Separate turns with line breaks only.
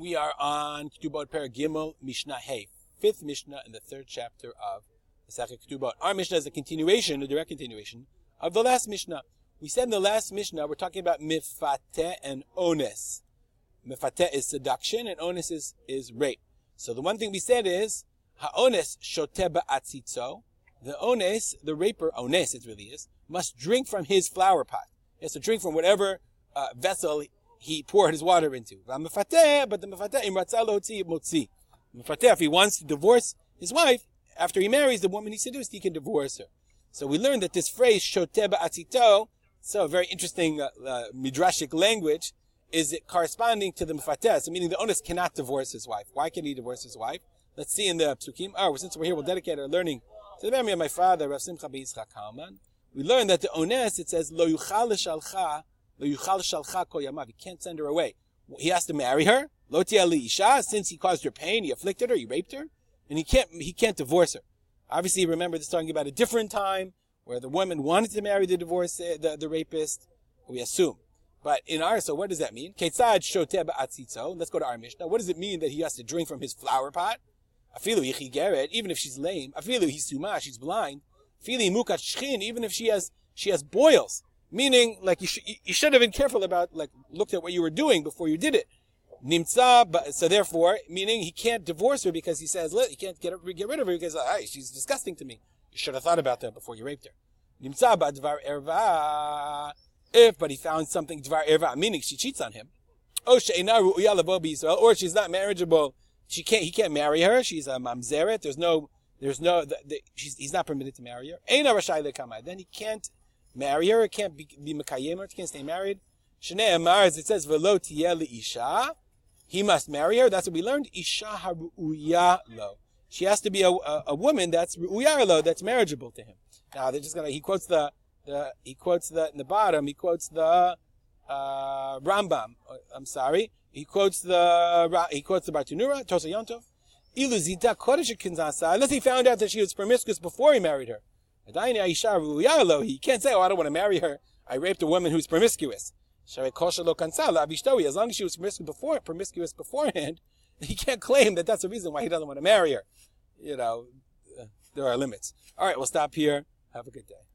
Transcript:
We are on Ketubot Paragimel Mishnah Hey, fifth Mishnah in the third chapter of the Sachet Ketubot. Our Mishnah is a continuation, a direct continuation of the last Mishnah. We said in the last Mishnah we're talking about Mifateh and Ones. Mifateh is seduction and Ones is, is rape. So the one thing we said is Ha'ones shoteba atzitzo. The ones, the raper, ones it really is, must drink from his flower pot. He has to drink from whatever uh, vessel he poured his water into. But the motzi. If he wants to divorce his wife, after he marries the woman he seduced, he can divorce her. So we learned that this phrase, shoteba atzito, so very interesting uh, uh, midrashic language, is it corresponding to the mefateh, so meaning the onus cannot divorce his wife. Why can he divorce his wife? Let's see in the psukim. Oh, since we're here, we'll dedicate our learning to the memory of my father, Rav Simcha B'Yitzchak Kalman. We learned that the ones, it says, lo yuchal He can't send her away. He has to marry her. Since he caused her pain, he afflicted her, he raped her, and he can't, he can't divorce her. Obviously, remember this talking about a different time where the woman wanted to marry the divorce, eh, the, the rapist. We assume. But in our, so what does that mean? Let's go to our Mishnah. What does it mean that he has to drink from his flower pot? Afilu even if she's lame. Afilu she's blind. Shchin, even if she has, she has boils. Meaning, like, you, sh- you should have been careful about, like, looked at what you were doing before you did it. Nimtza, so therefore, meaning he can't divorce her because he says, look, he can't get, get rid of her because, hey, she's disgusting to me. You should have thought about that before you raped her. Nimtza dvar erva. If, but he found something dvar erva, meaning she cheats on him. Or she's not marriageable she can't. He can't marry her. She's a mamzeret. There's no. There's no. The, the, he's not permitted to marry her. Then he can't marry her. It can't be, be mekayem her. He can't stay married. Shnei Amar, it says, velo isha. He must marry her. That's what we learned. Isha haruya lo. She has to be a, a, a woman that's ruya lo, that's marriageable to him. Now they're just gonna. He quotes the the. He quotes the in the bottom. He quotes the uh, Rambam. Uh, I'm sorry. He quotes the he quotes the Bartenura, Tosa Yontov. Iluzita Kodesh unless he found out that she was promiscuous before he married her. He can't say, oh, I don't want to marry her. I raped a woman who's promiscuous. As long as she was promiscuous, before, promiscuous beforehand, he can't claim that that's the reason why he doesn't want to marry her. You know, uh, there are limits. All right, we'll stop here. Have a good day.